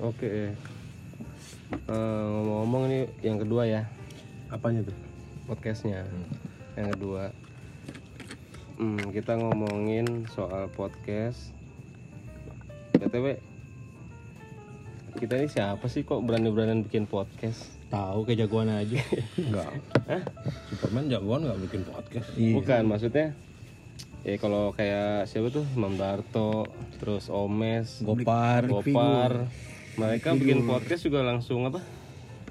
Oke. Eh, ngomong-ngomong ini yang kedua ya Apanya tuh? podcastnya. Yang kedua. Hmm, kita ngomongin soal podcast. btw kita ini siapa sih kok berani-beranian bikin podcast? Tahu kayak jagoan aja. Enggak. Superman jagoan nggak bikin podcast. Bukan maksudnya. Ya kalau kayak siapa tuh Imam Darto, terus Omes, Gopar. Gopar, mereka bikin podcast juga langsung apa?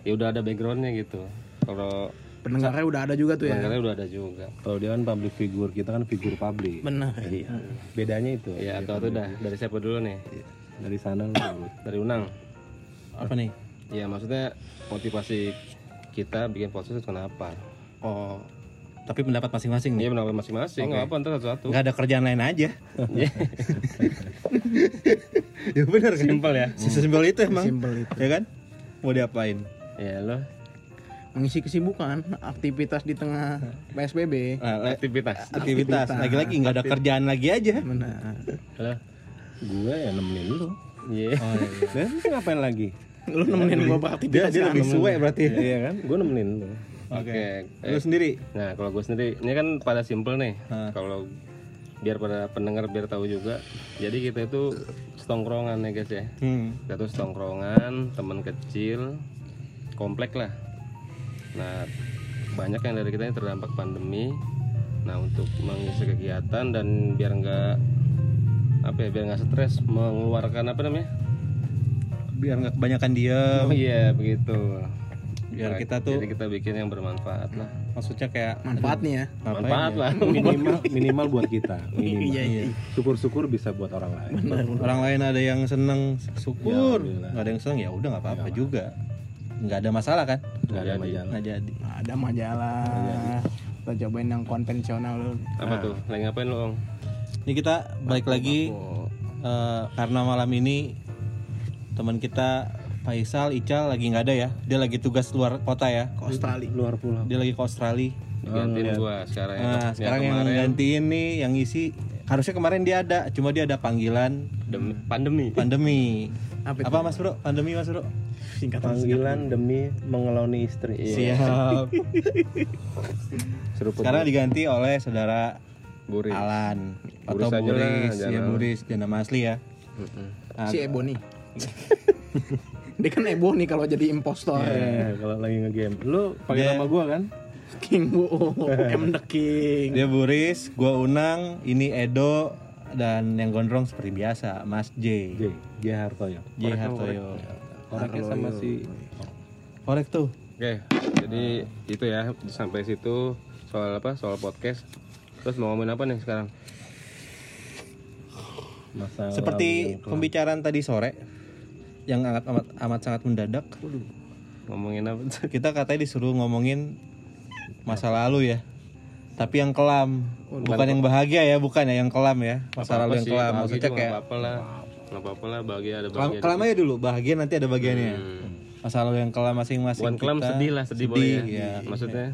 Ya udah ada backgroundnya gitu. Kalau Pendengarnya udah ada juga tuh ya. pendengarnya udah ada juga. Kalau dia kan public figure, kita kan figur publik. Benar. Iya. Bedanya itu. Ya atau tuh udah dari siapa dulu nih? Dari sana dulu. Dari Unang. Apa nih? Ya maksudnya motivasi kita bikin podcast itu kenapa? Oh, tapi pendapat masing-masing nih. Iya benar masing-masing, nggak apa ntar satu-satu. Nggak ada kerjaan lain aja. ya benar kan? Simpel ya. Sesimpel itu emang. Simpel itu. Ya kan? Mau diapain? Ya lo Mengisi kesibukan, aktivitas di tengah PSBB. Nah, aktivitas. aktivitas. Lagi-lagi nggak ada kerjaan lagi aja. Benar. Halo. Gue ya nemenin lu. Iya. Oh, iya. Dan ngapain lagi? Lu nemenin gua Dia, beraktivitas dia kan? lebih suwe berarti. Iya kan? Gue nemenin lu. Oke. Lu Eh, sendiri? Nah kalau gue sendiri, ini kan pada simple nih. Kalau biar pada pendengar biar tahu juga. Jadi kita itu setongkrongan ya guys ya. Hmm. Kita tuh setongkrongan, teman kecil, komplek lah. Nah banyak yang dari kita yang terdampak pandemi. Nah untuk mengisi kegiatan dan biar nggak apa ya biar nggak stres mengeluarkan apa namanya? Biar nggak kebanyakan diem. Oh iya begitu. Biar Nah, kita tuh jadi kita bikin yang bermanfaat lah. maksudnya kayak Manfaatnya ya. ngapain Manfaat ya? lah. Minimal minimal buat kita. Minimal. Iya, iya. Syukur-syukur bisa buat orang lain. Orang lain ada yang seneng syukur, Ya, nggak ada yang seneng ya udah nggak apa-apa juga. Nggak ada masalah kan? Gak ada majalah. Nggak jadi. Ada majalah. Kita cobain yang konvensional dulu. Apa tuh? Lagi ngapain lo, Ong? Ini kita balik lagi eh, karena malam ini teman kita Faisal Ical lagi nggak ada ya. Dia lagi tugas luar kota ya. Ke Australia. Luar pulau. Dia lagi ke Australia. Gantiin gua sekarang ya. Nah, sekarang yang gantiin nih yang isi harusnya kemarin dia ada, cuma dia ada panggilan Dem- pandemi. pandemi. Apa itu? Apa Mas Bro? Pandemi Mas Bro? Singkatan Panggilan demi mengeloni istri. Siap. Seruput Sekarang diganti oleh saudara Buris. Alan Buris atau aja lah, Buris, jangan. ya Buris, jangan nama asli ya. Mm-mm. Ah, Si Ebony. Dia kan Ebony kalau jadi impostor. Eh, kalau lagi ngegame. Lu pakai nama gua kan? King Bu, M the King. Dia Buris, gua Unang, ini Edo dan yang gondrong seperti biasa, Mas J. J. J Hartoyo. J Hartoyo. Orangnya sama si Korek tuh. Oke, jadi itu ya sampai situ soal apa? Soal podcast. Terus mau ngomongin apa nih sekarang? masa Seperti pembicaraan tadi sore yang amat amat, amat sangat mendadak. Ngomongin apa? tuh? Kita katanya disuruh ngomongin masa lalu ya. Tapi yang kelam, bukan yang bahagia ya, bukan ya yang kelam ya. Masa lalu yang sih, kelam. bahagia Maksudnya kayak apa-apa lah. Nggak apa-apa lah, bahagia ada kelam, bahagia. kelam aja dulu, bahagia nanti ada bagiannya. Hmm. Masa lalu yang kelam masing-masing. Bukan kelam kita. sedih lah, sedih, boleh ya. ya. Maksudnya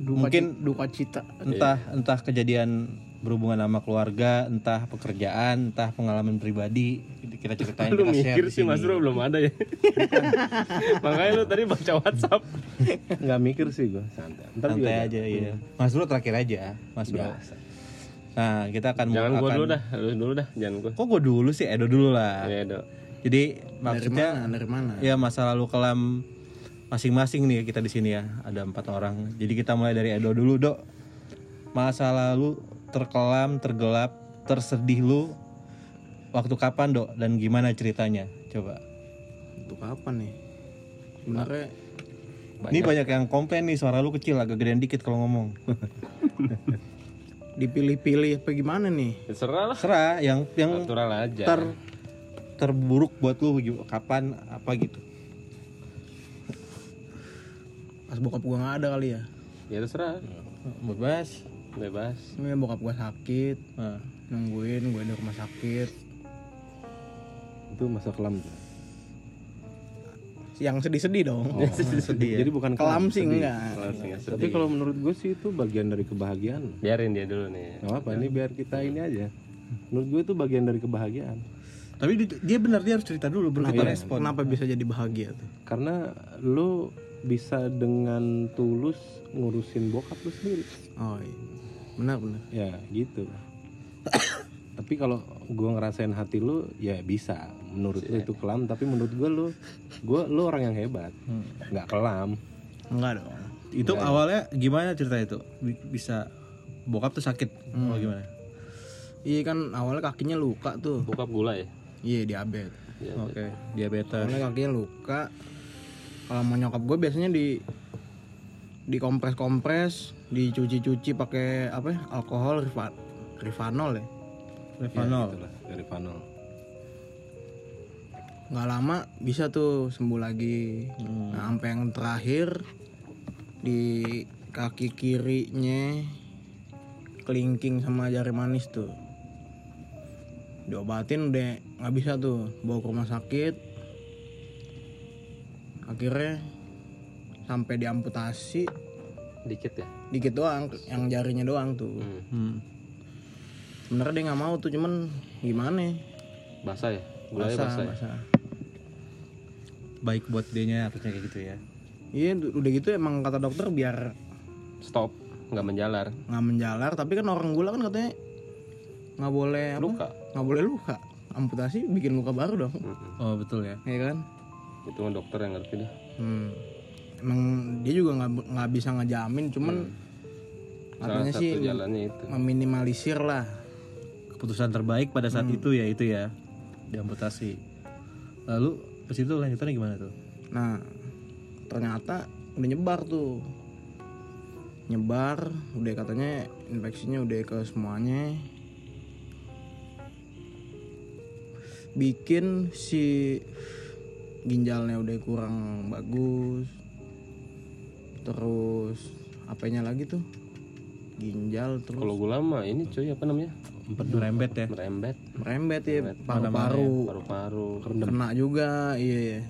Duka Mungkin duka cita. entah entah kejadian berhubungan sama keluarga, entah pekerjaan, entah pengalaman pribadi kita ceritain lu kita share mikir sih Mas. Bro belum ada ya. Makanya lu tadi baca WhatsApp. nggak mikir sih gua santai. Ntar Santai aja iya. Mas Bro terakhir aja, Mas Bro. Biasa. Nah, kita akan Jangan gua akan- dulu dah, lu dulu dah, jangan gua. Kok gue dulu sih, Edo dulu lah. Ya, Dok. Jadi Dari maksudnya mana? Dari mana? ya masa lalu kelam masing-masing nih kita di sini ya. Ada empat orang. Jadi kita mulai dari Edo dulu, Dok. Masa lalu terkelam, tergelap, tersedih lu waktu kapan, Dok? Dan gimana ceritanya? Coba. Untuk kapan nih? Sebenarnya Ini banyak yang komplain nih suara lu kecil agak gedean dikit kalau ngomong. dipilih-pilih apa gimana nih? Terserah lah. Serah yang yang Natural aja. ter terburuk buat lu kapan apa gitu. Pas bokap gua nggak ada kali ya. Ya terserah. Bebas. Bebas. Ini bokap gua sakit, Nah, nungguin gue di rumah sakit. Itu masa kelam tuh. Yang sedih-sedih dong. sedih ya. Jadi bukan Kelam sih sedih. enggak. Ya, Tapi sedih. kalau menurut gue sih itu bagian dari kebahagiaan. biarin dia dulu nih. Gak apa, ini biar kita ini aja. Menurut gue itu bagian dari kebahagiaan. Tapi di- dia benar dia harus cerita dulu baru kita respon. Kenapa bisa jadi bahagia tuh? Karena lu bisa dengan tulus ngurusin bokap lu sendiri. Oh iya. Benar benar. Ya gitu. tapi kalau gua ngerasain hati lu ya bisa. Menurut lu itu kelam, tapi menurut gua lu gua lu orang yang hebat. nggak kelam. Enggak dong. Itu awalnya gimana cerita itu? Bi- Bisa bokap tuh sakit Hmm. atau gimana? Iya kan awalnya kakinya luka tuh. bokap gula ya Iya diabetes. Oke, diabetes. Awalnya kakinya luka. Kalau mau nyokap gue biasanya di dikompres kompres, dicuci-cuci pakai apa ya? Alkohol rifa, rifanol ya. Revanol. Itulah, dari panel. nggak lama bisa tuh sembuh lagi nah, sampai yang terakhir di kaki kirinya kelingking sama jari manis tuh diobatin udah nggak bisa tuh bawa ke rumah sakit akhirnya sampai diamputasi dikit ya dikit doang yang jarinya doang tuh hmm. Hmm. sebenarnya dia nggak mau tuh cuman gimana ya? basah ya gulanya basah, basah ya basah Baik buat dianya harusnya kayak gitu ya. iya udah gitu emang kata dokter biar stop nggak menjalar nggak menjalar tapi kan orang gula kan katanya nggak boleh apa luka nggak boleh luka amputasi bikin luka baru dong Mm-mm. Oh, betul ya. ya kan itu mah dokter yang ngerti dah hmm. Emang dia juga nggak nggak bisa ngejamin cuman salah katanya satu sih jalannya itu meminimalisir lah Keputusan terbaik pada saat itu ya itu ya. Diamputasi. Lalu ke situ lanjutannya gimana tuh? nah ternyata udah nyebar tuh nyebar udah katanya infeksinya udah ke semuanya bikin si ginjalnya udah kurang bagus terus apanya lagi tuh? Ginjal terus. Kalau gula mah ini cuy apa namanya? Merembet ya. merembet. Merembet ya? Paru-paru. Paru-paru kena juga iya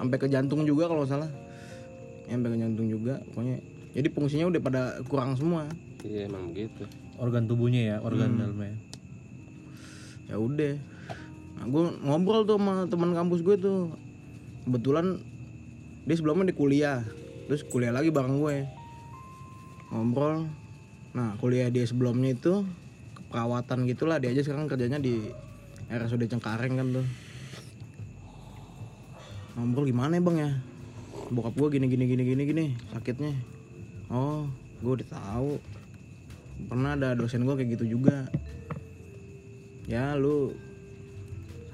sampai ke jantung juga kalau salah. Ya, sampai ke jantung juga pokoknya. Jadi fungsinya udah pada kurang semua. Iya emang begitu. Organ tubuhnya ya, organ dalamnya. ya udah. Nah, gue ngobrol tuh sama teman kampus gue tuh kebetulan dia sebelumnya di kuliah. Terus kuliah lagi bareng gue. Ngobrol. Nah kuliah dia sebelumnya itu keperawatan gitulah. Dia aja sekarang kerjanya di RSUD Cengkareng kan tuh. Ngobrol gimana ya bang ya? Bokap gue gini gini gini gini gini sakitnya. Oh gue udah tahu. Pernah ada dosen gue kayak gitu juga. Ya lu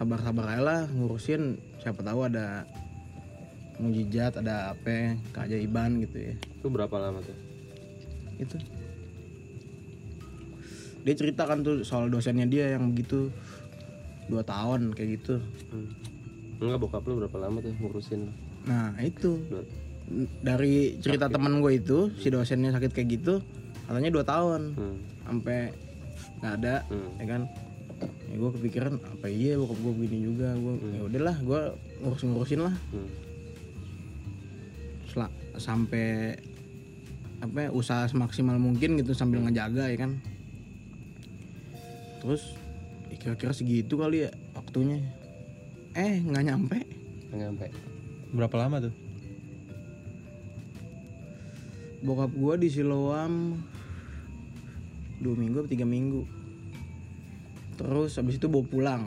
sabar-sabar aja lah ngurusin siapa tahu ada mujizat ada apa keajaiban gitu ya. Itu berapa lama tuh? Itu. Dia ceritakan tuh soal dosennya dia yang begitu dua tahun kayak gitu. Hmm. enggak bokap lu berapa lama tuh ngurusin? Nah itu. Dua- dari cerita teman gue itu si dosennya sakit kayak gitu katanya dua tahun. Hmm. sampai nggak ada Hmm. ya kan ya gue kepikiran apa iya bokap gue begini juga gue ya udahlah gue ngurus ngurusin lah. Hmm. Sampai apa ya, usaha semaksimal mungkin gitu sambil ngejaga ya kan. Terus ya kira-kira segitu kali ya waktunya. Eh nggak nyampe. Nggak nyampe. Berapa lama tuh? bokap gue di Siloam dua minggu atau tiga minggu terus habis itu bawa pulang.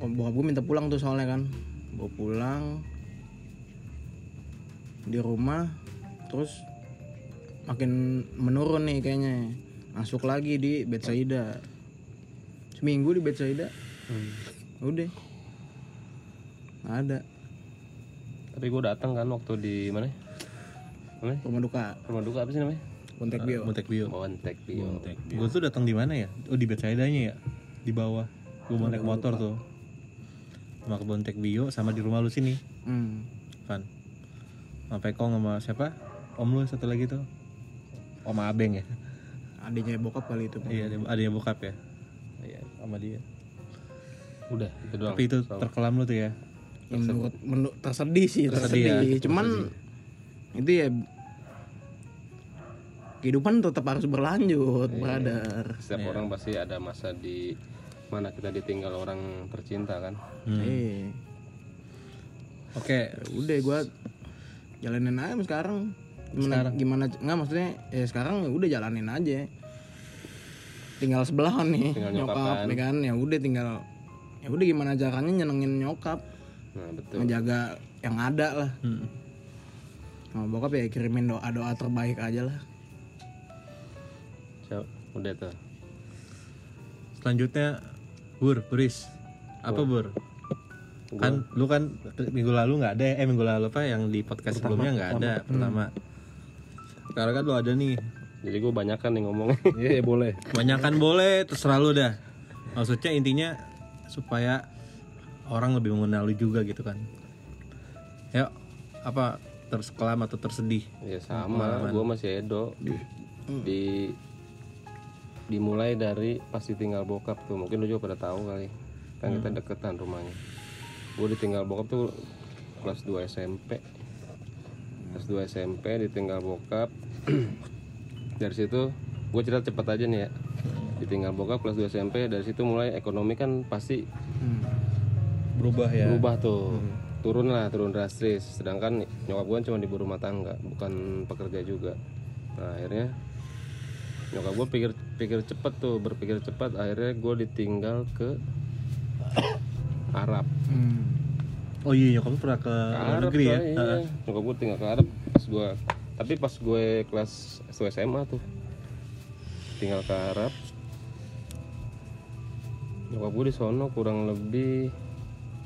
Bokap gue minta pulang tuh soalnya kan. Bawa pulang di rumah terus makin menurun nih kayaknya. Masuk lagi di Betsaida. Seminggu di Betsaida. Udah. Nggak ada. Tapi gue datang kan waktu di mana? Namanya? Rumah duka. Rumah duka apa sih namanya kontak bio Montek Bio. Bontek Bio Gue tuh datang di mana ya? Oh di Betsaidanya ya, di bawah. Gue mau naik motor tuh. Sama ke Bontek Bio sama di rumah lu sini, hmm. Van. Sampai kong sama siapa? Om lu satu lagi tuh. Om Abeng ya. adiknya bokap kali itu Iya, yang bokap ya. Iya, sama dia. udah itu doang Tapi itu terkelam lu tuh ya. Ya, menurut, menurut tersedih sih Tersedih tersedih, ya, cuman itu ya kehidupan tetap harus berlanjut brother. Setiap orang pasti ada masa di mana kita ditinggal orang tercinta kan? Eh Oke, ya udah gua jalanin aja sekarang. Gimana gimana nggak maksudnya ya sekarang ya udah jalanin aja. Tinggal sebelahan nih Tinggal nyokap, nyokap ya kan? Ya udah tinggal ya udah gimana caranya nyenengin nyokap. Nah betul. Ngejaga yang ada lah. Hmm. sama bokap ya kirimin doa doa terbaik aja lah udah tuh selanjutnya Bur, Buris. Apa Bur? Kan lu kan minggu lalu nggak ada, eh minggu lalu apa yang di podcast sebelumnya nggak ada pertama. Sekarang kan lu ada nih. jadi gue banyak kan nih ngomong Iya, boleh. Banyakan boleh, terserah lu dah. Maksudnya intinya supaya orang lebih mengenal lu juga gitu kan. Yuk, apa tersekelam atau tersedih? ya sama gue masih Edo di dimulai dari pasti tinggal bokap tuh. Mungkin lu juga pada tahu kali. Kan kita deketan rumahnya. Gue ditinggal bokap tuh kelas 2 SMP kelas 2 SMP ditinggal bokap. Dari situ gue cerita cepat aja nih ya. Ditinggal bokap kelas 2 SMP dari situ mulai ekonomi kan pasti Berubah ya. berubah tuh. Turun lah turun drastis. Sedangkan nyokap gue cuma ibu rumah tangga bukan pekerja juga. Nah akhirnya nyokap gue pikir pikir cepet tuh berpikir cepat akhirnya gue ditinggal ke Arab Oh iya, nyokap lu pernah ke ke Arab negeri ya? iya. nyokap gue tinggal ke Arab pas gue tapi pas gue kelas 1 SMA tuh tinggal ke Arab nyokap gue di sono kurang lebih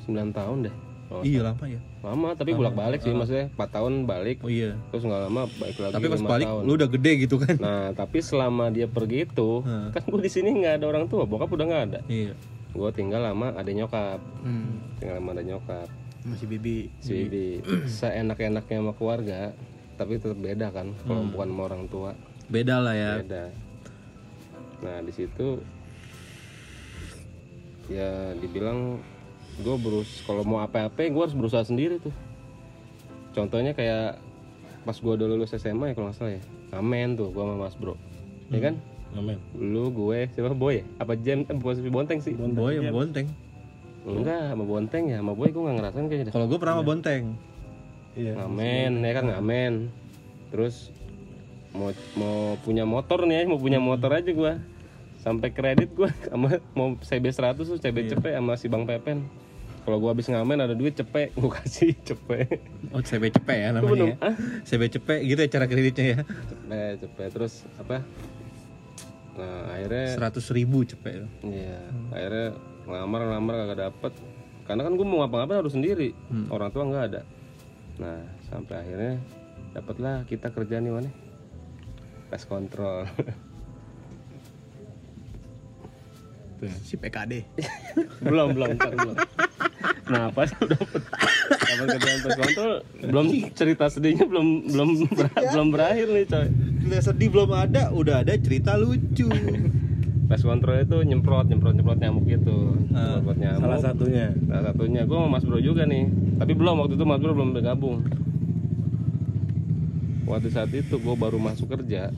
9 tahun deh Oh, Iya lama ya. Lama tapi bolak balik sih maksudnya 4 tahun balik Oh iya. terus nggak lama balik lagi Tapi pas balik tahun. lu udah gede gitu kan? nah tapi selama dia pergi itu Hmm. kan gue di sini nggak ada orang tua bokap udah nggak ada Iya. gue tinggal lama ada nyokap hmm. tinggal sama ada nyokap masih bibi si Bibi seenak-enaknya sama keluarga tapi tetap beda kan kalau Hmm. bukan sama orang tua Beda lah ya. beda nah di situ ya dibilang gue berus kalau mau apa-apa gue harus berusaha sendiri tuh. Contohnya kayak pas gue udah lulus SMA ya kalau nggak salah ya. Amen tuh gue sama mas bro. Ya kan? Amin. lu gue siapa? Boy ya? apa jam eh, bukan si bonteng sih. Boy sama bonteng. enggak sama bonteng ya. Sama boy gue nggak ngerasain kayaknya. Kalau gue pernah sama bonteng. Iya. ngamen ya kan? Ngamen. Terus mau mau punya motor nih ya mau punya motor aja gua. Sampai kredit gua sama mau CB 100 tuh CB cepet sama si Bang Pepen kalau gua habis ngamen ada duit cepet gua kasih cepet Oh CB cepet ya namanya ya. Ah? CB cepet gitu ya cara kreditnya ya. cepet cepet terus apa? Nah akhirnya Seratus ribu cepet. Iya, akhirnya ngelamar ngelamar kagak dapet. Karena kan gue mau ngapa-ngapain harus sendiri. Orang tua nggak ada. Nah sampai akhirnya dapatlah kita kerja nih mana tes kontrol si PKD belum belum ntar belum nah pas udah dapat kerjaan tes kontrol belum cerita sedihnya belum belum ber- belum berakhir nih coy Nggak sedih belum ada, udah ada cerita lucu. tes kontrol itu nyemprot nyemprot nyemprot nyamuk gitu nyemprot nyamuk Salah satunya. Salah satunya gue sama Mas Bro juga nih. Tapi belum waktu itu Mas Bro belum bergabung. Waktu saat itu gue baru masuk kerja.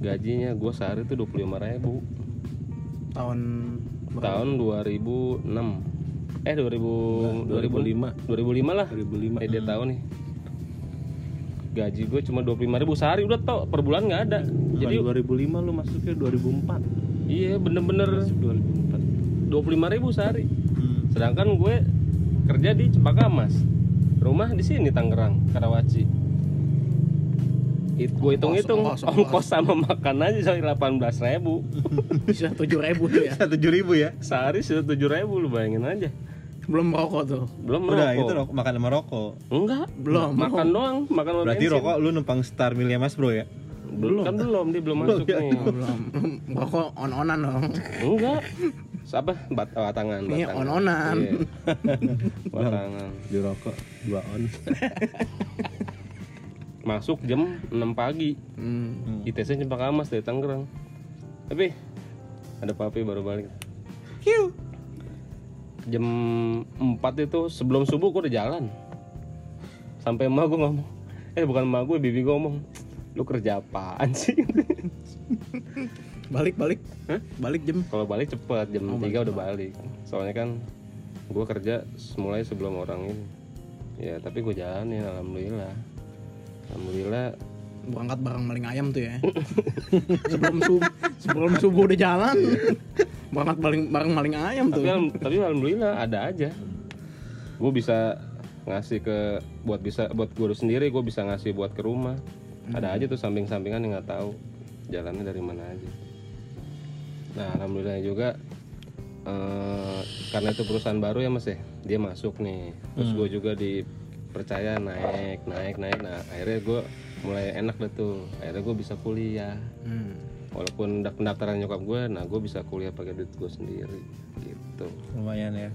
Gajinya gue sehari itu 25 ribu tahun Tahun 2006 Eh 2000, 2005. 2005 lah. 2005. Eh dia tahu nih. Gaji gue cuma 25 ribu sehari udah tau per bulan nggak ada. Jadi Jadi 2005 lu masuknya 2004. iya bener-bener. 2004. 25 ribu sehari. Sedangkan gue kerja di Cempaka Mas. Rumah di sini Tangerang Karawaci. It, gue hitung-hitung ongkos, ongkos. ongkos sama makan aja soal 18 ribu. Bisa tujuh ribu tuh ya? Tujuh ribu ya. sehari sudah 7 ribu lu bayangin aja belum rokok tuh belum Udah merokok itu rokok, makan sama rokok. enggak Belum. makan doang makan sama Berarti bensin. rokok lu numpang Star Milia Mas Bro ya? belum kan belum dia belum masuk ya. nih belum rokok on onan dong enggak apa bat batangan Iya, batangan on-onan. Iya. batangan Di rokok 2 on. masuk jam 6 pagi hmm. ITC Cempaka Mas dari Tangerang tapi ada papi baru balik jam 4 itu sebelum subuh gue udah jalan. Sampai emak gue ngomong eh bukan emak gue bibi gue ngomong lu kerja apaan sih? Balik balik. Hah? balik jam. Kalau balik cepet jam Oh, 3 udah balik. Soalnya kan gue kerja mulai sebelum orang ini. Ya tapi gue jalanin alhamdulillah. Alhamdulillah berangkat bareng maling ayam tuh ya. Sebelum subuh sebelum subuh udah jalan. Berangkat bareng bareng maling ayam tuh. tapi tapi alhamdulillah ada aja. Gue bisa ngasih ke buat bisa buat gue sendiri gue bisa ngasih buat ke rumah. Ada aja tuh samping-sampingan yang nggak tahu jalannya dari mana aja. Nah alhamdulillah juga eh, karena itu perusahaan baru ya mas ya. Dia masuk nih. Terus gue juga dipercaya naik naik naik. Nah akhirnya gue mulai enak deh tuh. Akhirnya gue bisa kuliah. Hmm. walaupun udah pendaftaran nyokap gue nah gue bisa kuliah pakai duit gue sendiri gitu. Lumayan ya.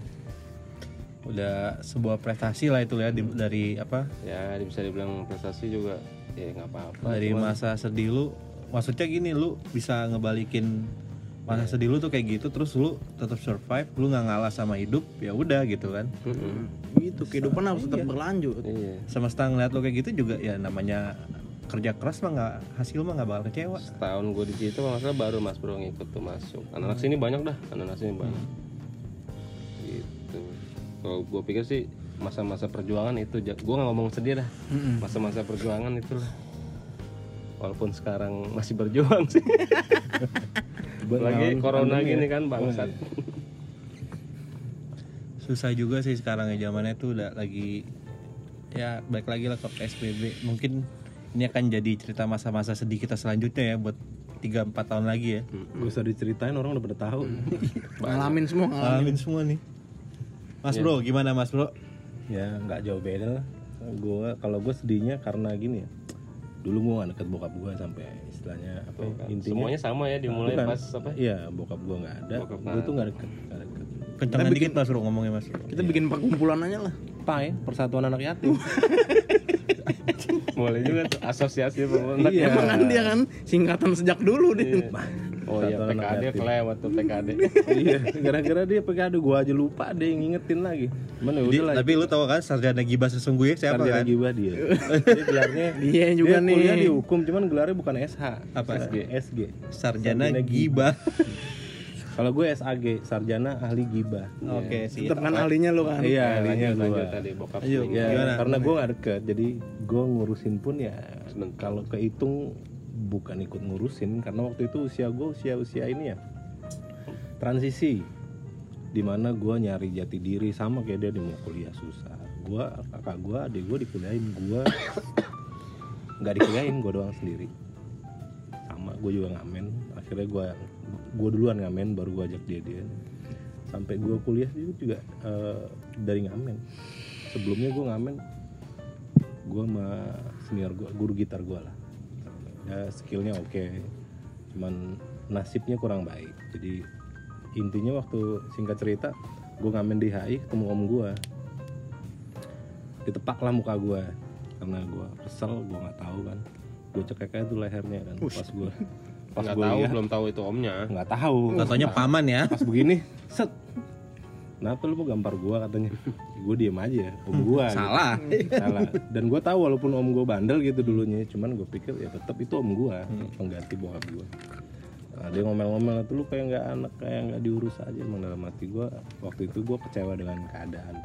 Udah sebuah prestasi lah itu ya di- dari apa? Ya bisa dibilang prestasi juga. Ya nggak apa-apa. Dari masa sedih lu maksudnya gini lu bisa ngebalikin masa sedih lu tuh kayak gitu terus lu tetap survive lu nggak ngalah sama hidup ya udah gitu kan. Mm-mm. Gitu. Kehidupan harus tetap berlanjut. Iya. Semesta ngeliat lu kayak gitu juga ya namanya kerja keras mah nggak hasil mah nggak bakal kecewa. Setahun gue di situ salah baru mas bro ngikut tuh masuk. Anak-anak sini banyak dah anak-anak sini banyak. Gitu. Kalau gue pikir sih masa-masa perjuangan itu gue nggak ngomong sedih dah. Mm-mm. masa-masa perjuangan itulah. Walaupun sekarang masih berjuang sih. Lagi corona gini ya. kan bangsat susah juga sih sekarang ya zamannya tuh udah lagi ya balik lagi lah ke PSBB mungkin ini akan jadi cerita masa-masa sedih kita selanjutnya ya buat 3-4 tahun lagi ya Gak usah diceritain orang udah pada tahu. ngalamin semua ngalamin ngalamin semua nih Mas bro gimana mas bro ya nggak jauh beda lah. Gue kalau gue sedihnya karena gini ya. Dulu gue gak deket bokap gue sampai istilahnya apa ya, intinya. semuanya sama ya dimulai Bukan. pas apa Iya bokap gue nggak ada. Bokap Gue tuh nggak deket, nggak deket. Kencangan dikit mas bro ngomongnya mas bro kita bikin perkumpulan aja lah PAI Persatuan Anak Yatim. mulai juga tuh asosiasi pemerintah Iya. emang kan dia kan singkatan sejak dulu dia oh iya Persatuan Anak PKD kelewat tuh PKD iya, gara-gara dia PKD gue aja lupa deh ngingetin lagi. Cuman ya Jadi, udah lah. tapi lu tahu kan sarjana gibah sesungguhnya siapa Sarjana kan gibah dia. dia gelarnya dia juga dia nih kuliah di hukum cuman gelarnya bukan SH. Apa? SG. SG. sarjana Sarjana gibah Kalau gue SAG, sarjana ahli gibah. oke sih tetap kan ahlinya lo kan Iya, ahlinya lanjut gue. tadi bokap Ayo. Ya, Gimana? karena gue gak deket, jadi gue ngurusin pun ya kalau kehitung bukan ikut ngurusin karena waktu itu usia gue usia usia ini ya transisi di mana gue nyari jati diri sama kayak dia di mau kuliah susah gue kakak gue adik gue dikuliahin gue nggak dikuliahin gue doang sendiri sama gue juga ngamen akhirnya gue gue duluan ngamen baru gue ajak dia dia sampai gue kuliah juga juga eh, dari ngamen. Sebelumnya gue ngamen gue sama senior gue guru gitar gue lah. Ya skillnya oke cuman nasibnya kurang baik. Jadi intinya waktu singkat cerita gue ngamen di HI ketemu om gue ditepak lah muka gue karena gue kesel gue nggak tahu kan. Gue cekek aja tuh lehernya kan pas gue pas nggak gue tahu lihat. belum tahu itu omnya. Nggak tahu. Contohnya paman ya. pas begini set. Kenapa lu mau gampar gua katanya? Gue diem aja om gua gitu. salah. Salah. Dan gue tahu walaupun om gue bandel gitu dulunya cuman gue pikir ya tetap itu om gue pengganti bokap gue nah, dia ngomel-ngomel tuh lu kayak nggak anak kayak nggak diurus aja. Emang dalam hati gue waktu itu gue kecewa dengan keadaan.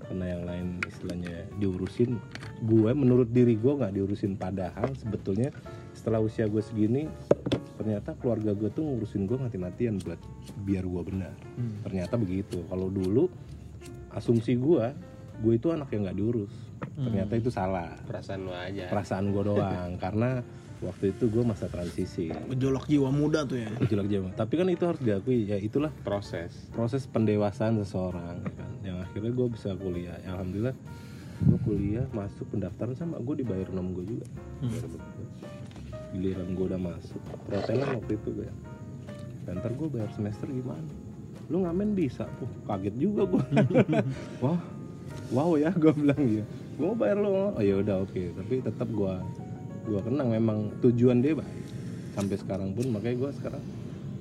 Karena yang lain istilahnya diurusin gue menurut diri gue nggak diurusin padahal sebetulnya setelah usia gue segini ternyata keluarga gue tuh ngurusin gue mati-matian buat biar gue benar. Ternyata begitu. Kalau dulu asumsi gue gue itu anak yang nggak diurus. Ternyata itu salah. Perasaan lu aja. Perasaan gue doang. Karena waktu itu gue masa transisi. Gejolak jiwa muda tuh ya. Gejolak jawa tapi kan itu harus diakui ya itulah proses. proses pendewasaan seseorang ya kan. Yang akhirnya gue bisa kuliah. Ya, alhamdulillah gue kuliah masuk pendaftaran sama gue dibayar nom gue juga. Berdua. Giliran gue udah masuk. Perhotelan waktu itu gue dan ntar gue bayar semester gimana? Lu ngamen bisa tuh kaget juga gue wah wow ya gue bilang gitu. Gue mau bayar lo oh ya udah oke. Tapi tetap gue gue kenang. Memang tujuan dia baik sampai sekarang pun makanya gue sekarang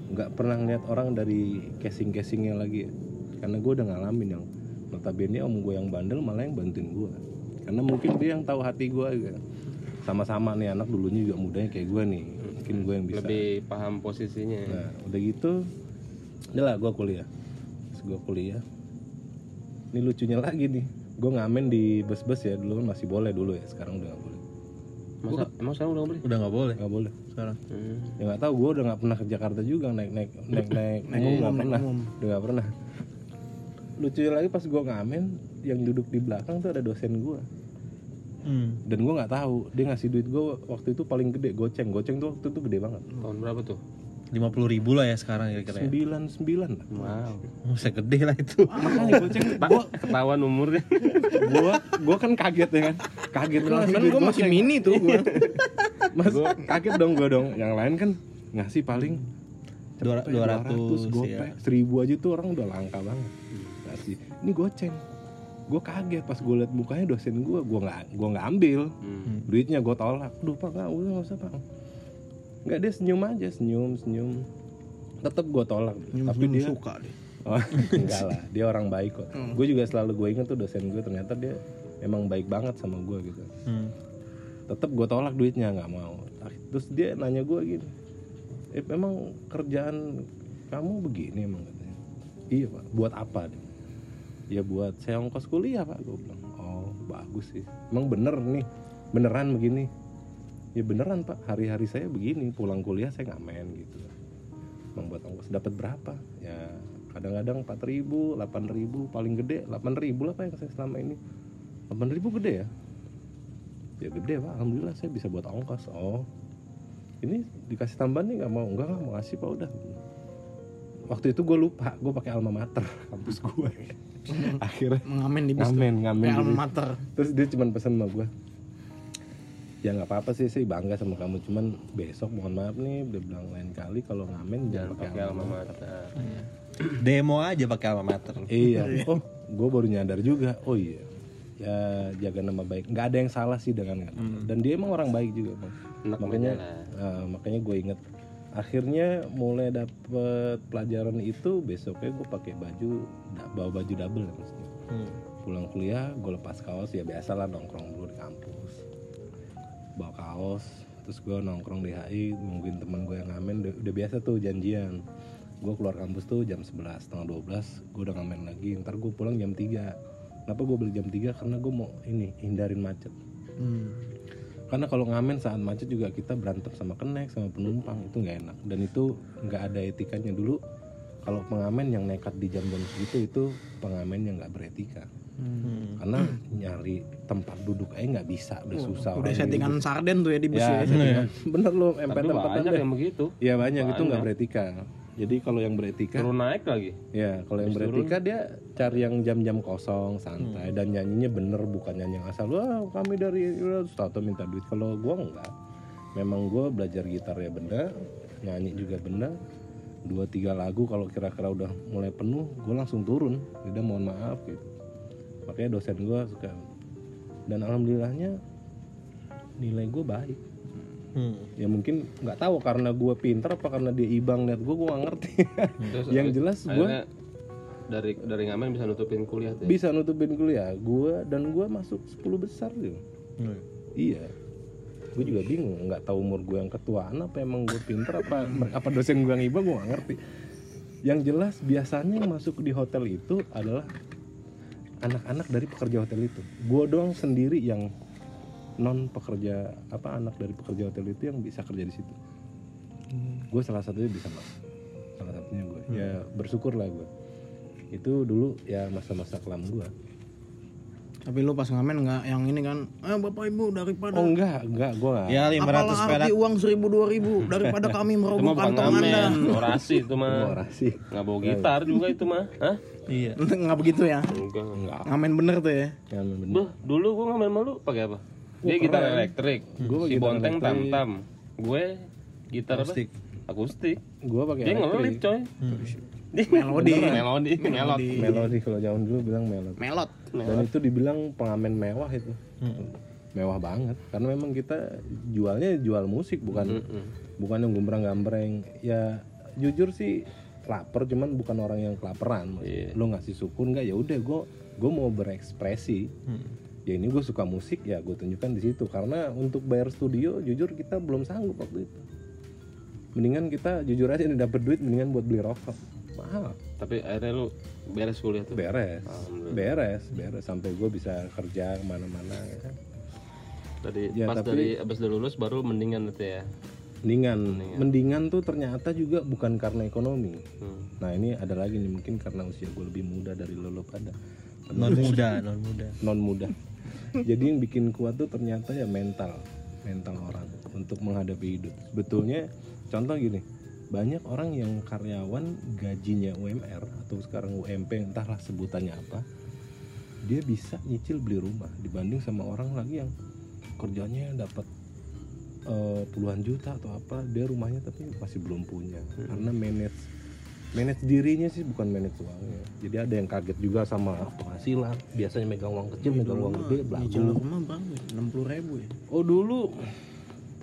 nggak pernah ngeliat orang dari casing casingnya lagi. Ya. karena gue udah ngalamin yang notabene om gue yang bandel malah yang bantuin gue karena mungkin dia yang tahu hati gue gitu. Sama-sama nih anak dulunya juga mudanya kayak gue nih mungkin gue yang bisa lebih paham posisinya Nah, udah gitu, udah lah gue kuliah. Terus gue kuliah. Ini lucunya lagi nih, gue ngamen di bus-bus ya dulu kan masih boleh dulu ya, sekarang udah gak boleh. masa emang sekarang udah boleh Udah nggak boleh Gak boleh. sekarang. hmm. Ya nggak tahu, gue udah nggak pernah ke Jakarta juga naik naik naik naik umum nggak pernah, udah nggak pernah. Lucunya lagi pas gue ngamen, yang duduk di belakang tuh ada dosen gue. Hmm. Dan gue nggak tahu, dia ngasih duit gue waktu itu paling gede, goceng. Goceng tuh waktu itu gede banget. tahun berapa tuh Lima puluh ribu lah ya sekarang kira-kira. ya. Sembilan sembilan lah. wow Oh, saya gede lah itu. Makanya goceng, gue ketahuan umurnya gua gua kan kaget ya kan kaget kan kan gue masih mini tuh gue mas kaget dong gua dong yang lain kan ngasih paling Dua- 200 200, gope ya. seribu aja tuh orang udah langka banget ngasih ini goceng gue kaget pas gue liat mukanya dosen gue gue nggak gua nggak ambil Hmm. duitnya gue tolak duh pak nggak usah nggak usah pak nggak dia senyum aja senyum senyum tetap gue tolak tapi dia suka deh Oh, enggak lah, dia orang baik kok. Gue juga selalu gue inget tuh dosen gue ternyata dia emang baik banget sama gue gitu. Hmm. Tetap gue tolak duitnya nggak mau. Terus dia nanya gue gini, eh, emang kerjaan kamu begini emang katanya. Iya pak, buat apa? Dia? Ya buat saya ongkos kuliah pak. Gue bilang, oh bagus sih. Emang bener nih, beneran begini. Ya beneran pak, hari-hari saya begini. Pulang kuliah saya ngamen gitu. Emang buat ongkos dapat berapa? Ya kadang-kadang 4 ribu, 8 ribu, paling gede 8 ribu lah pak yang saya selama ini 8 ribu gede ya? Ya gede pak, alhamdulillah saya bisa buat ongkos Oh, ini dikasih tambahan nih nggak mau? Enggak nggak mau kasih pak udah Waktu itu gue lupa, gue pakai alma mater kampus gue Akhirnya ngamen di bis ngamen, ngamen di alma mater Terus dia cuma pesan sama gue Ya nggak apa-apa sih, saya bangga sama kamu Cuman besok mohon maaf nih, dia bilang lain kali kalau ngamen jangan pakai pakai alma alma mater Demo aja pakai alma mater. Iya. Oh, gue baru nyadar juga. Oh iya. Ya jaga nama baik. Nggak ada yang salah sih dengan Dan dia emang orang baik juga, bang. Enak makanya, eh, makanya gue inget. Akhirnya mulai dapet pelajaran itu besoknya gue pakai baju bawa baju double ya maksudnya. Hmm. Pulang kuliah gue lepas kaos ya biasalah nongkrong dulu di kampus. Bawa kaos, terus gue nongkrong di HI nungguin teman gue yang ngamen udah, udah biasa tuh janjian gue keluar kampus tuh jam 11 setengah 12 gue udah ngamen lagi ntar gue pulang jam 3 kenapa gue beli jam 3 karena gue mau ini hindarin macet Hmm. Karena kalau ngamen saat macet juga kita berantem sama kenek sama penumpang itu nggak enak. Dan itu nggak ada etikanya. Dulu kalau pengamen yang nekat di jam-jam segitu itu pengamen yang nggak beretika. Hmm. karena nyari tempat duduk aja nggak bisa udah susah udah settingan sarden tuh ya di bis ya, ya, bener lo tapi empet banyak yang begitu. Iya banyak, itu nggak beretika. Jadi kalau yang beretika, turun naik lagi ya kalau yang beretika dia cari yang jam-jam kosong, santai dan nyanyinya bener bukan nyanyi yang asal. Wah kami dari tahu minta duit. Kalau gua enggak, memang gua belajar gitar ya bener, nyanyi juga bener. Dua tiga lagu kalau kira-kira udah mulai penuh, gua langsung turun. Udah mohon maaf gitu. Makanya dosen gua suka. Dan alhamdulillahnya nilai gua baik Hmm. ya mungkin nggak tahu karena gue pinter apa karena dia ibang liat gue gue nggak ngerti Terus yang jelas gue dari dari ngamen bisa nutupin kuliah tuh ya? bisa nutupin kuliah gue dan gue masuk 10 besar gitu Hmm. iya gue juga bingung nggak tahu umur gue yang ketuaan apa emang gue pinter apa apa dosen gue yang ibang gue nggak ngerti yang jelas biasanya yang masuk di hotel itu adalah anak-anak dari pekerja hotel itu gue doang sendiri yang non pekerja apa anak dari pekerja hotel itu yang bisa kerja di situ. Gue salah satunya bisa mas. Salah satunya gue ya bersyukur lah gue itu dulu ya masa-masa kelam gue tapi lu pas ngamen nggak yang ini kan eh bapak ibu daripada oh enggak enggak gue enggak Ya 500 apalah perak. arti uang seribu dua ribu daripada kami merogoh kantong anda. Ngamen orasi itu mah orasi. nggak bawa gitar juga itu mah Hah? Iya. nggak begitu ya? Enggak enggak. Ngamen bener tuh ya? Yang bener. Beh, dulu gua ngamen malu pakai apa dia gitar elektrik. Gua si gitar bonteng tam tam gue gitar Akustik. apa? Akustik. Gue pakai dia ngelip coy. Dia Melodi. melodi. Melodi. Melodi. Kalau zaman dulu bilang melodi melot dan itu dibilang pengamen mewah itu. Mewah banget. Karena memang kita jualnya jual musik bukan bukan yang gombrang-gambreng ya jujur sih lapar cuman bukan orang yang kelaparan. Iya. lo ngasih sukun nggak? Ya udah gue gue mau berekspresi ya ini gue suka musik ya gue tunjukkan di situ. Karena untuk bayar studio jujur kita belum sanggup waktu itu. Mendingan kita jujur aja nih dapat duit mendingan buat beli rokok. Mahal. Tapi akhirnya lu beres kuliah tuh? Beres. Alhamdulillah. beres beres. Sampai gue bisa kerja ke mana-mana ya kan? Tadi Ya, pas tapi- dari abis udah lulus baru mendingan itu ya? Mendingan. Mendingan. Tuh ternyata juga bukan karena ekonomi. Hmm. nah ini ada lagi nih mungkin karena usia gue lebih muda dari lo lo pada. Non muda non muda. Non muda jadi yang bikin kuat tuh ternyata ya mental mental orang untuk menghadapi hidup. Sebetulnya contoh gini banyak orang yang karyawan gajinya UMR atau sekarang UMP entahlah sebutannya apa dia bisa nyicil beli rumah dibanding sama orang lagi yang kerjanya dapat eh, puluhan juta atau apa dia rumahnya tapi masih belum punya. Karena manage manage dirinya sih bukan manage uangnya jadi ada yang kaget juga sama penghasilan biasanya megang uang kecil megang uang gede Nyicil belagu rumah berapa? Enam puluh ribu ya. oh dulu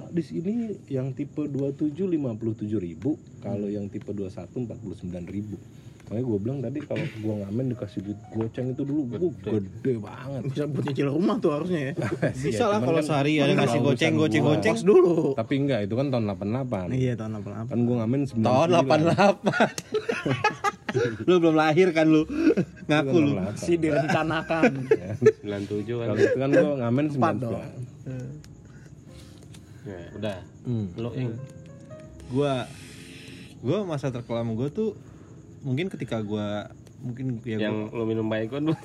di sini yang tipe 27 57 ribu kalau yang tipe 21 49 ribu makanya gue bilang tadi kalau gue ngamen dikasih duit goceng itu dulu gue gede banget. Bisa buat nyicil rumah tuh harusnya ya. bisa lah kalau kan sehari ada ngasih urusan goceng gua- goceng goceng Kos dulu. tapi enggak itu kan tahun 88 Iya tahun apa apa. kan gue ngamen 99 tahun 88 lu belum lahir kan lu? Ngaku lu. Si direncanakan. 97 kan kalau itu kan gue ngamen Empat 99 dong. ya, udah. Hmm. lu ing. Gua gua masa terkelam gua tuh mungkin ketika gua mungkin ya gua, yang lu minum baygon lu.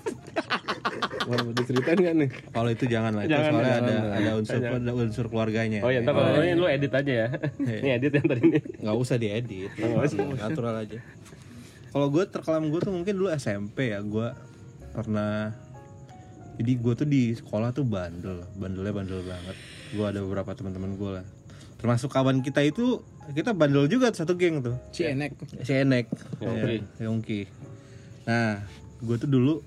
Wah, diceritain nggak nih? Kalau itu jangan lah itu Jangan, soalnya jangan, ada jangan. ada unsur ada unsur keluarganya. Oh ya ntar kalau ini lu edit aja ya. Ini edit yang tadi ini nggak usah diedit natural aja. Kalau gue terkelam gue tuh mungkin dulu SMP ya gue pernah jadi gue tuh di sekolah tuh bandel bandelnya bandel banget. Gue ada beberapa teman-teman gue lah. Termasuk kawan kita itu kita bandel juga satu geng tuh Si enek. si Enek Yongki. Ya, Yongki nah gue tuh dulu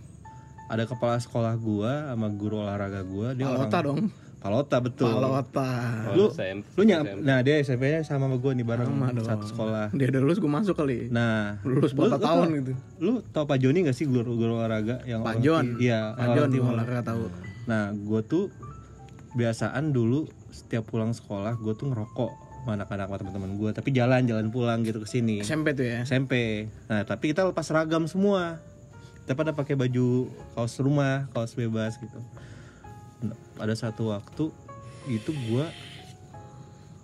ada kepala sekolah gue sama guru olahraga gue dia Palota orang dong. Palota betul Palota. lu SMP. lu nyam nah dia SMP-nya sama sama gue nih bareng Sama dong. satu sekolah Dia udah lulus gue masuk kali. nah Lulus lu- berapa lu tahun gitu. lu tau Pak Joni gak sih guru guru olahraga yang Pak Jon. iya Pak Jon olahraga tahu. nah gue tuh biasaan dulu setiap pulang sekolah gue tuh ngerokok sama anak-anak sama teman-teman gue tapi jalan jalan pulang gitu ke sini SMP tuh ya. SMP. Nah, tapi kita lepas seragam semua. Kita pada pakai baju kaos rumah, kaos bebas gitu. Nah, pada satu waktu itu gua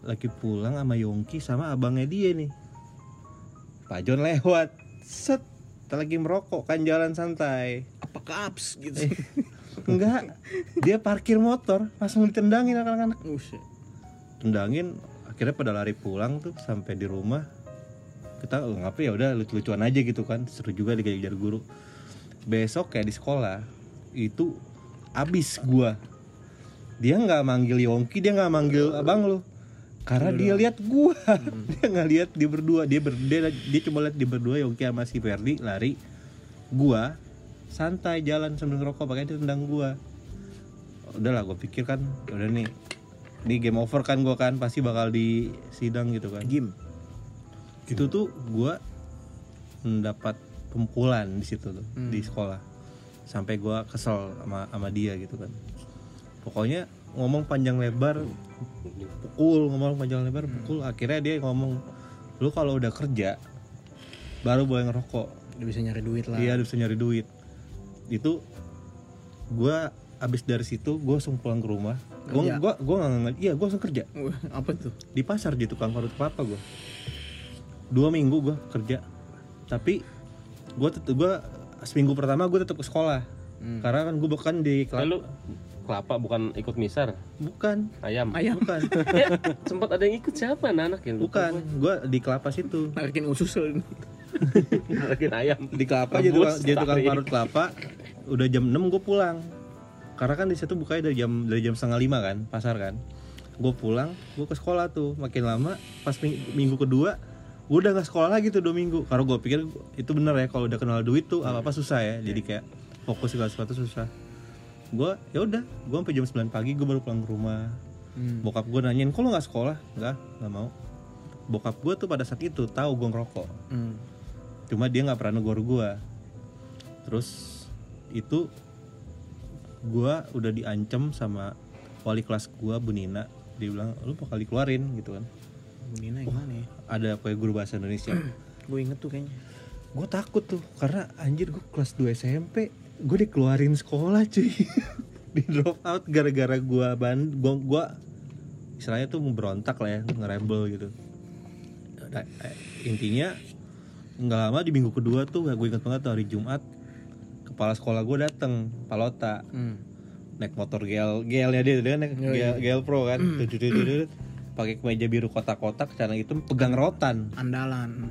lagi pulang sama Yongki sama abangnya dia nih. Pak Jon lewat. Set. Kita lagi merokok kan jalan santai. Apa kaps gitu. Eh. Enggak. Dia parkir motor, langsung ditendangin anak-anak. Buset. tendangin akhirnya pada lari pulang tuh sampai di rumah kita oh, ngapa ya udah lucu-lucuan aja gitu kan seru juga dikejar guru. Besok kayak di sekolah itu abis gua. Dia nggak manggil Yongki dia nggak manggil abang lu. Karena dia lihat gua. Dia nggak lihat dia berdua. Dia ber, dia, dia cuma lihat dia berdua Yongki sama si Ferdi lari. Gua santai jalan sambil ngerokok pakai dia tendang gua. Udahlah gue pikir kan udah nih ini game over kan gua kan pasti bakal di sidang gitu kan. Game. itu tuh gua mendapat pemukulan di situ tuh di sekolah. Sampai gua kesel sama sama dia gitu kan. Pokoknya ngomong panjang lebar pukul ngomong panjang lebar pukul. Akhirnya dia ngomong lu kalau udah kerja baru boleh ngerokok. Dia bisa nyari duit lah. iya bisa nyari duit. Itu gua abis dari situ gua langsung pulang ke rumah gua Kerja? gua gua nggak iya gua langsung kerja Wah, apa tuh? di pasar di tukang parut kelapa gue dua minggu gue kerja tapi gue tetep gue seminggu pertama gue tetap ke sekolah Hmm. karena kan gue bukan di kelapa Lalu kelapa bukan ikut misar, bukan ayam. Ayam. bukan ya, sempat ada yang ikut siapa anak-anak yang bukan gue di kelapa situ Narikin usus lu. lagi ayam. di kelapa jadi tukang, jadi tukang parut kelapa udah jam 6 gue pulang karena kan di situ bukanya dari jam dari jam setengah lima kan pasar kan. Gue pulang gue ke sekolah tuh. Makin lama pas ming- minggu kedua gue udah nggak sekolah lagi tuh dua minggu. Karena gue pikir itu bener ya kalau udah kenal duit tuh apa apa susah ya. Jadi kayak fokus segala sesuatu susah. Gue ya udah gue sampai jam 9 pagi gue baru pulang ke rumah. Hmm. bokap gue nanyain kok lu nggak sekolah? Nggak nggak mau. Bokap gue tuh pada saat itu tahu gue ngerokok. Hmm. cuma dia nggak pernah negor gue terus itu gua udah diancam sama wali kelas gua Bu Nina. Dia bilang lu bakal dikeluarin gitu kan. Bu Nina yang mana ya? Ada kayak guru bahasa Indonesia. Gue inget tuh kayaknya. Gue takut tuh karena anjir gue kelas 2 SMP gue dikeluarin sekolah cuy. Di drop out gara-gara gue ban gua, gua istilahnya tuh berontak lah ya ngerebel gitu. Nah, intinya nggak lama di minggu kedua tuh gue inget banget tuh hari Jumat kepala sekolah gue dateng Palota. Hmm. naik motor GL GL nya dia dia naik Oh, GL, GL Pro kan. Tut, tut, tut, tut, tut. pakai kemeja biru kotak-kotak celana hitam pegang rotan. Andalan.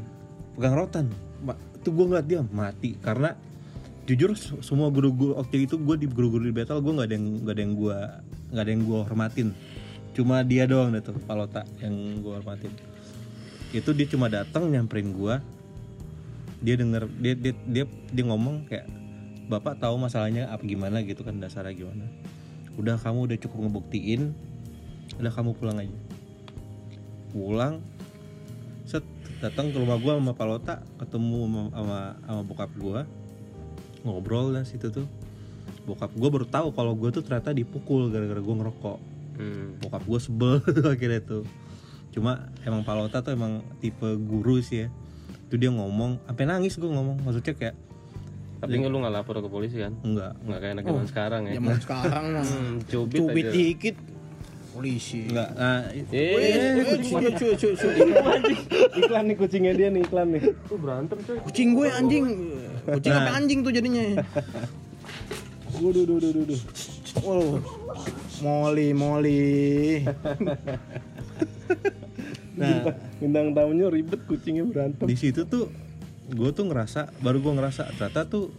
Pegang rotan. Tuh gue ngeliat dia mati karena jujur se- semua guru-guru waktu itu gue di guru-guru di battle gue nggak ada yang nggak ada yang gue nggak ada yang gue hormatin. Cuma dia doang deh tuh Palota yang gue hormatin. Itu dia cuma datang nyamperin gue dia denger dia dia dia, dia ngomong kayak bapak tahu masalahnya apa gimana gitu kan dasarnya gimana? Udah kamu udah cukup ngebuktiin udah kamu pulang aja. Pulang set datang ke rumah gua sama Palota ketemu sama sama, sama bokap gua ngobrol dan situ tuh. Bokap gua baru tahu kalau gua tuh ternyata dipukul gara-gara gua ngerokok. Hmm. bokap gua sebel akhirnya tuh. Cuma emang Palota tuh emang tipe guru sih ya. Itu dia ngomong sampai nangis gua ngomong. Maksudnya kayak Tapi nggak lu nggak lapor ke polisi kan? enggak Nggak kayak anak zaman sekarang ya. zaman sekarang mah cubit, cubit aja. dikit polisi enggak nah, Eh, kucingnya cuy cuy cuy iklan nih kucingnya dia nih iklan nih itu berantem coy. kucing gue anjing kucing apa anjing tuh jadinya Waduh, duh, duh, duh, duh. Waduh. Moli, Moli. nah Bintang tamunya ribet kucingnya berantem. di situ tuh gue tuh ngerasa baru gue ngerasa ternyata tuh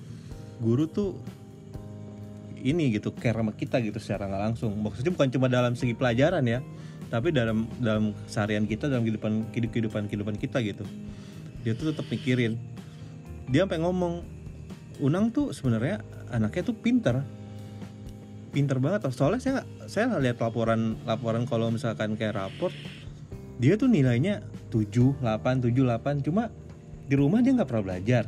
guru tuh ini gitu care sama kita gitu secara nggak langsung. Maksudnya bukan cuma dalam segi pelajaran ya tapi dalam dalam seharian kita dalam kehidupan kehidupan kehidupan kita gitu. Dia tuh tetap mikirin. Dia sampai ngomong Unang tuh sebenarnya anaknya tuh pinter. Pinter banget soalnya saya saya lihat laporan laporan kalau misalkan kayak raport dia tuh nilainya 7, 8, 7, 8 cuma di rumah dia nggak pernah belajar.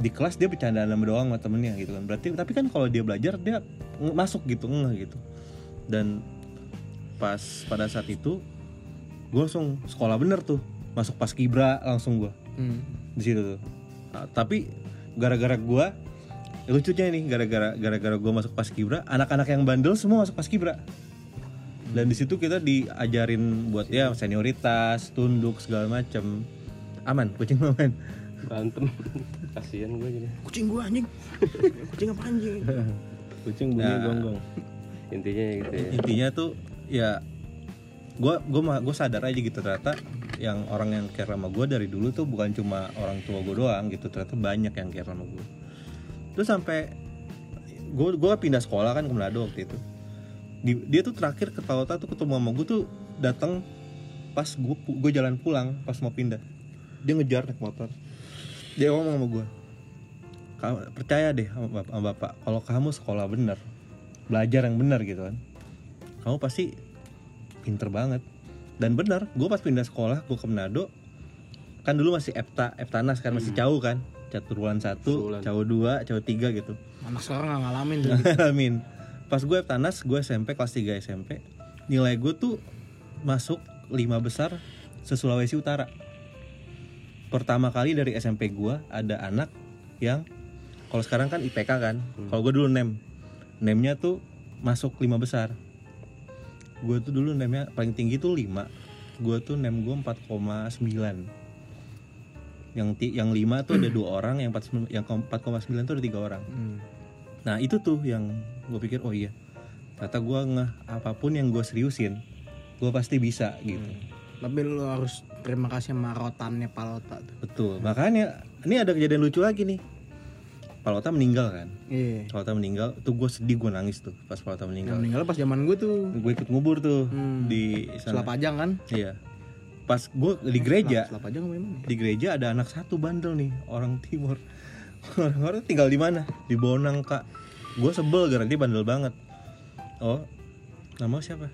Di kelas dia bercandaan sama doang sama temennya gitu kan. Berarti tapi kan kalau dia belajar dia masuk gitu enggak gitu. Dan pas pada saat itu gue langsung sekolah bener tuh. Masuk pas kibra langsung gue Hmm. di situ tuh. Nah, tapi gara-gara gue lucunya nih gara-gara gara-gara gue masuk pas kibra anak-anak yang bandel semua masuk pas kibra. Dan di situ kita diajarin buat ya senioritas tunduk segala macem aman kucing aman Berantem. Kasihan gue jadi. Kucing gue anjing. kucing apa anjing? Kucing bunyi Nah. gonggong. Intinya gitu ya. intinya tuh ya gue gue gue sadar aja gitu ternyata yang orang yang care sama gue dari dulu tuh bukan cuma orang tua gue doang gitu ternyata banyak yang care sama gue terus sampai gue gue pindah sekolah kan ke Manado waktu itu Di- dia tuh terakhir ke Palota tuh ketemu sama gue tuh datang pas gue gue jalan pulang pas mau pindah dia ngejar naik motor. Dia ngomong sama gue "Kamu percaya deh sama bapak, sama bapak kalau kamu sekolah bener belajar yang bener gitu kan. Kamu pasti pinter banget. Dan bener gue pas pindah sekolah gue ke Manado kan dulu masih Epta Eptanas kan masih jauh kan. Caturulan satu jauh dua jauh tiga gitu. Anak sekarang nggak ngalamin tuh. Amin. Pas gue Eptanas, gue SMP kelas 3 SMP, nilai gue tuh masuk lima besar se Sulawesi Utara. Pertama kali dari SMP gue ada anak yang kalau sekarang kan IPK kan, kalau gue dulu nem, nemnya tuh masuk lima besar. Gue tuh dulu nemnya paling tinggi tuh 5 Gue tuh nem gue 4,9 Yang ti- yang 5 tuh ada dua orang, yang 4,9 yang 4,9 tuh ada tiga orang. Hmm. Nah itu tuh yang gue pikir oh iya Ternyata gue ngeh apa pun yang gue seriusin Gue pasti bisa gitu Tapi lu harus terima kasih sama rotannya Palota tuh. Betul Makanya ini ada kejadian lucu lagi nih Palota meninggal kan Iya. Palota meninggal Tuh gue sedih gue nangis tuh Pas Palota Yang meninggal meninggal pas zaman gue tuh. Gue ikut ngubur tuh Hmm. Di sana Selapajang kan? Iya Pas gue di gereja Selapajang apa emang? ya? Di gereja ada anak satu bandel nih Orang timur Orang-orang tinggal di mana? Di Bonang kak Gue sebel gara dia bandel banget Oh Nama siapa?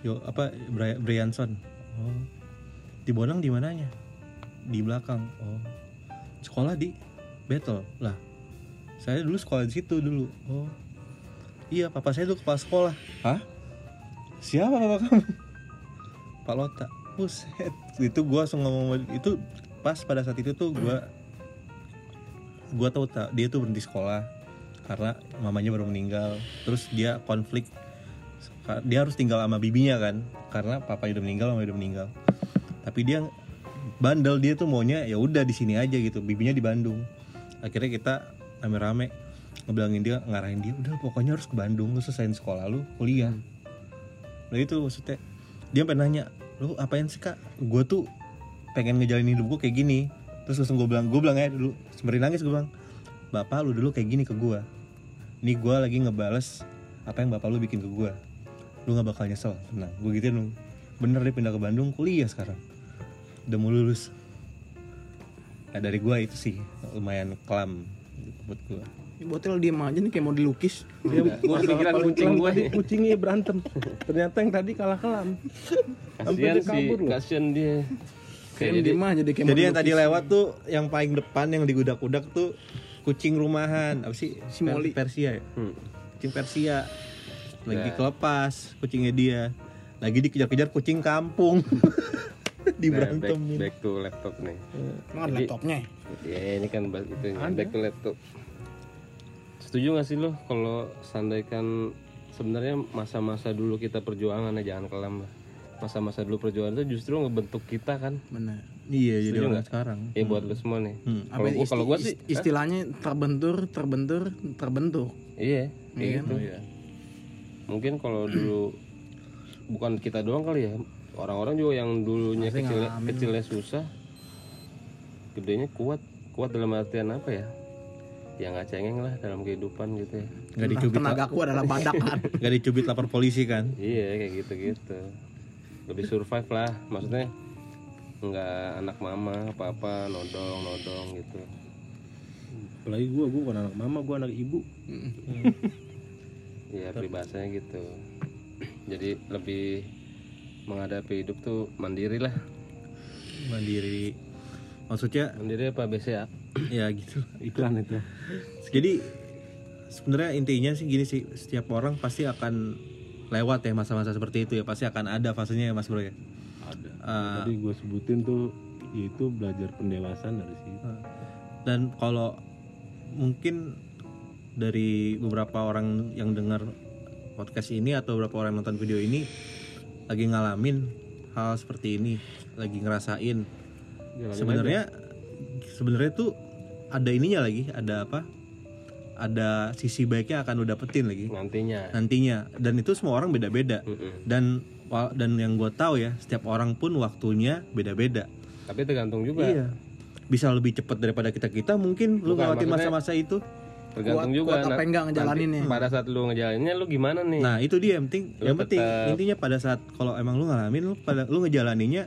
Yo apa Bri- Brianson Oh Di Bonang di mananya? Di belakang. Oh. Sekolah di Battle Lah Saya dulu sekolah di situ dulu. Oh. Iya papa saya tuh kepala sekolah. Hah? siapa papa kamu? Pak Lota. Buset. Itu gua langsung ngomong itu pas pada saat itu tuh gua gua tahu tak dia tuh berhenti sekolah karena mamanya baru meninggal. Terus dia konflik. Dia harus tinggal sama bibinya kan karena papanya udah meninggal mamanya udah meninggal tapi dia bandel dia tuh maunya ya udah di sini aja gitu bibinya di Bandung. Akhirnya kita rame-rame ngebilangin dia ngarahin dia udah pokoknya harus ke Bandung lu selesaiin sekolah lu kuliah. Nah itu maksudnya. Dia pengen nanya lu apain sih kak? Gue tuh pengen ngejalanin hidup gue kayak gini. Terus langsung gue bilang gue bilang aja dulu sembari nangis gue bilang bapak lu dulu kayak gini ke gue ini gue lagi ngebales apa yang bapak lu bikin ke gue lu nggak bakal nyesel. Tenang gue gituin lu bener dia pindah ke Bandung kuliah sekarang udah mau lulus nah, dari gue itu sih lumayan kelam buat gue Ini botol diem aja nih kayak mau dilukis. Dia Gua paling kucing gua nih. kucingnya berantem. Ternyata yang tadi kalah kelam. Dia sih kasihan dia Kayak jadi diem aja deh kayak jadi yang tadi lewat tuh yang paling depan yang digudak-gudak tuh kucing rumahan apa sih Si Molly. Persia ya hmm. kucing Persia lagi Ya. kelepas kucingnya dia lagi dikejar-kejar kucing kampung Nah, back, diberantemin back to laptop nih. Emang ada Jadi- laptopnya. ya ini kan itu Ada. back to laptop. Setuju gak sih lo kalau seandainya sebenarnya masa-masa dulu kita perjuangan ya jangan kelam lah. Masa-masa dulu perjuangan itu justru ngebentuk kita kan? Bener. iya jadi Setuju orang nggak? sekarang. Ya buat lo semua nih. Hmm. kalau gua kalau gua sih ist- istilahnya terbentur, terbentur, terbentuk. iya Iya gitu. mungkin kalau dulu bukan kita doang kali ya orang-orang juga yang dulunya Pasti kecil ngalamin. kecilnya susah gedenya kuat. Kuat dalam artian apa ya? Ya nggak cengeng lah dalam kehidupan gitu ya. Nggak dicubit Tenagaku adalah badak kan. nggak dicubit lapor polisi kan? Iya kayak gitu gitu lebih survive lah. Maksudnya nggak anak mama apa apa nodong nodong gitu. Apalagi gue, gue bukan anak mama, gue anak ibu. ya peribahasanya gitu. Jadi lebih menghadapi hidup tuh mandiri lah mandiri maksudnya mandiri apa BCA ya gitu Iklan itu. jadi sebenarnya intinya sih gini sih setiap orang pasti akan lewat ya masa-masa seperti itu ya pasti akan ada fasenya ya mas bro ya Ada. Ah. Tadi gue sebutin tuh, itu belajar pendewasaan dari situ. dan kalau mungkin dari beberapa orang yang dengar podcast ini atau beberapa orang yang nonton video ini lagi ngalamin hal seperti ini lagi ngerasain. Sebenarnya sebenarnya tuh ada ininya lagi ada apa? Ada sisi baiknya akan lo dapetin lagi. Nantinya. Nantinya. Dan itu semua orang beda-beda. Mm-mm. dan wa- dan yang gue tahu ya setiap orang pun waktunya beda-beda. Tapi tergantung juga. Iya. Bisa lebih cepat daripada kita kita mungkin lu ngelewatin masa-masa itu tergantung Kuat- juga kuat apa enggak ngejalaninnya. pada saat lu ngejalaninnya lu gimana nih nah itu dia yang penting Lu yang penting tetap- intinya pada saat kalau emang lu ngalamin lu pada lu ngejalaninnya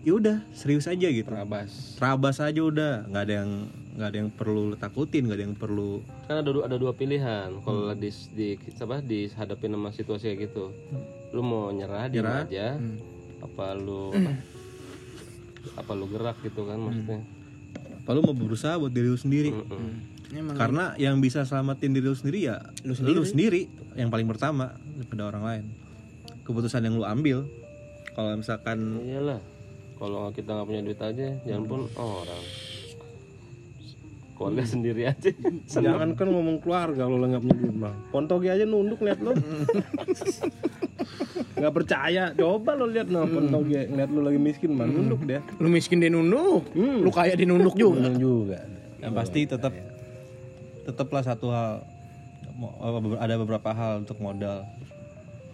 ya udah serius aja gitu Rabas. terabas aja udah nggak ada yang nggak ada yang perlu lu takutin nggak ada yang perlu kan ada dua ada dua pilihan kalau di di apa dihadapin sama situasi kayak gitu lu mau nyerah di Nyerah. aja Hmm. apa lu apa, apa lu gerak gitu kan maksudnya apa lu mau berusaha buat diri lu sendiri Mm-mm. Ini emang karena yang bisa selamatin diri lu sendiri ya Lu lu sendiri. sendiri, yang paling pertama daripada orang lain keputusan yang lu ambil kalau misalkan iyalah kalau kita nggak punya duit aja jangan pun orang keluarga sendiri aja Jangan kan ngomong keluarga kalau nggak punya duit bang. Pontogi aja nunduk lihat lo. Nggak percaya, coba lo lihat no Pontogi ngeliat lo lagi miskin mah nunduk deh. lu miskin dia nunduk. Lu kaya dia nunduk juga. Nunduk juga. yang pasti tetap tetaplah satu hal. Mo- ada beberapa hal untuk modal.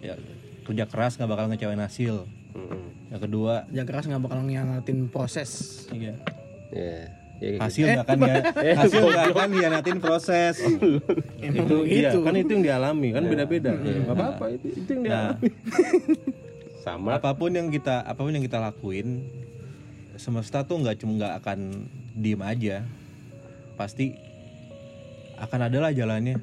Ya kerja keras nggak bakal ngecewain hasil. Mm-mm. yang kedua Kerja keras nggak bakal ngianatin proses. iya, ya ya hasil nggak akan ya hasil nggak akan hianatin proses. Emang Itu iya, gitu. kan itu yang dialami kan beda-beda. Gak apa-apa itu, itu yang nah. dialami. gitu. sama. Apa pun yang kita apa pun yang kita lakuin semesta tuh nggak cuma nggak akan diem aja. Pasti akan ada lah jalannya.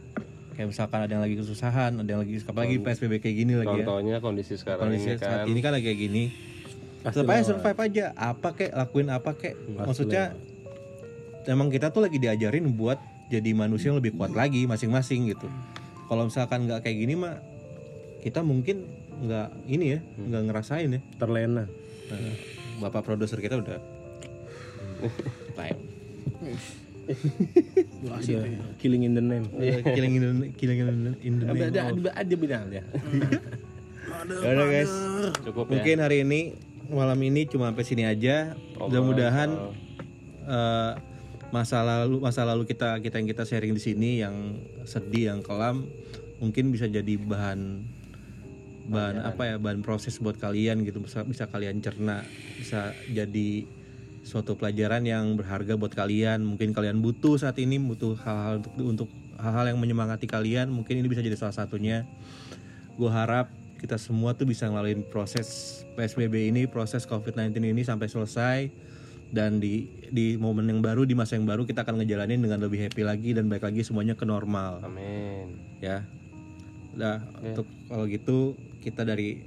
Kayak misalkan ada yang lagi kesusahan ada yang lagi apalagi psbb kayak gini lagi ya. contohnya kondisi sekarang kondisi ini saat kan. ini kan lagi kayak gini. Pasti tetap aja lewat. survive aja. Apa kek? Lakuin apa kek? Pasti maksudnya emang kita tuh lagi diajarin buat jadi manusia yang lebih kuat lagi masing-masing gitu. Kalau misalkan nggak kayak gini mah kita mungkin nggak ini ya nggak ngerasain ya. Terlena. Nah, bapak produser kita udah. Baik. Udah killing in the name. Udah killing in the, killing in the, in the name. ada ada ada bilang ya Yaudah guys, cukup ya. Mungkin hari ini malam ini cuma sampai sini aja. Mudah-mudahan eh, masa lalu masa lalu kita kita yang kita sharing di sini yang sedih, yang kelam, mungkin bisa jadi bahan bahan. apa ya bahan proses buat kalian gitu. Bisa bisa kalian cerna bisa jadi suatu pelajaran yang berharga buat kalian. Mungkin kalian butuh saat ini butuh hal-hal untuk untuk hal-hal yang menyemangati kalian mungkin ini bisa jadi salah satunya. Gue harap kita semua tuh bisa ngelaluin proses PSBB ini, proses COVID-19 ini sampai selesai. Dan di di momen yang baru, di masa yang baru kita akan ngejalanin dengan lebih happy lagi dan baik lagi semuanya ke normal. Amin. Ya. Udah untuk kalau gitu kita dari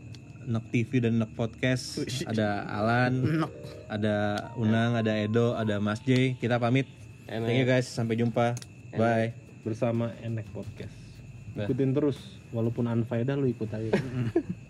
Nek TV dan Nek Podcast. Ada Alan, ada Unang, ada Edo, ada Mas J. Kita pamit. Thank you guys, sampai jumpa. Bye. bersama Enek Podcast. Ikutin terus walaupun unfaedah lu ikut aja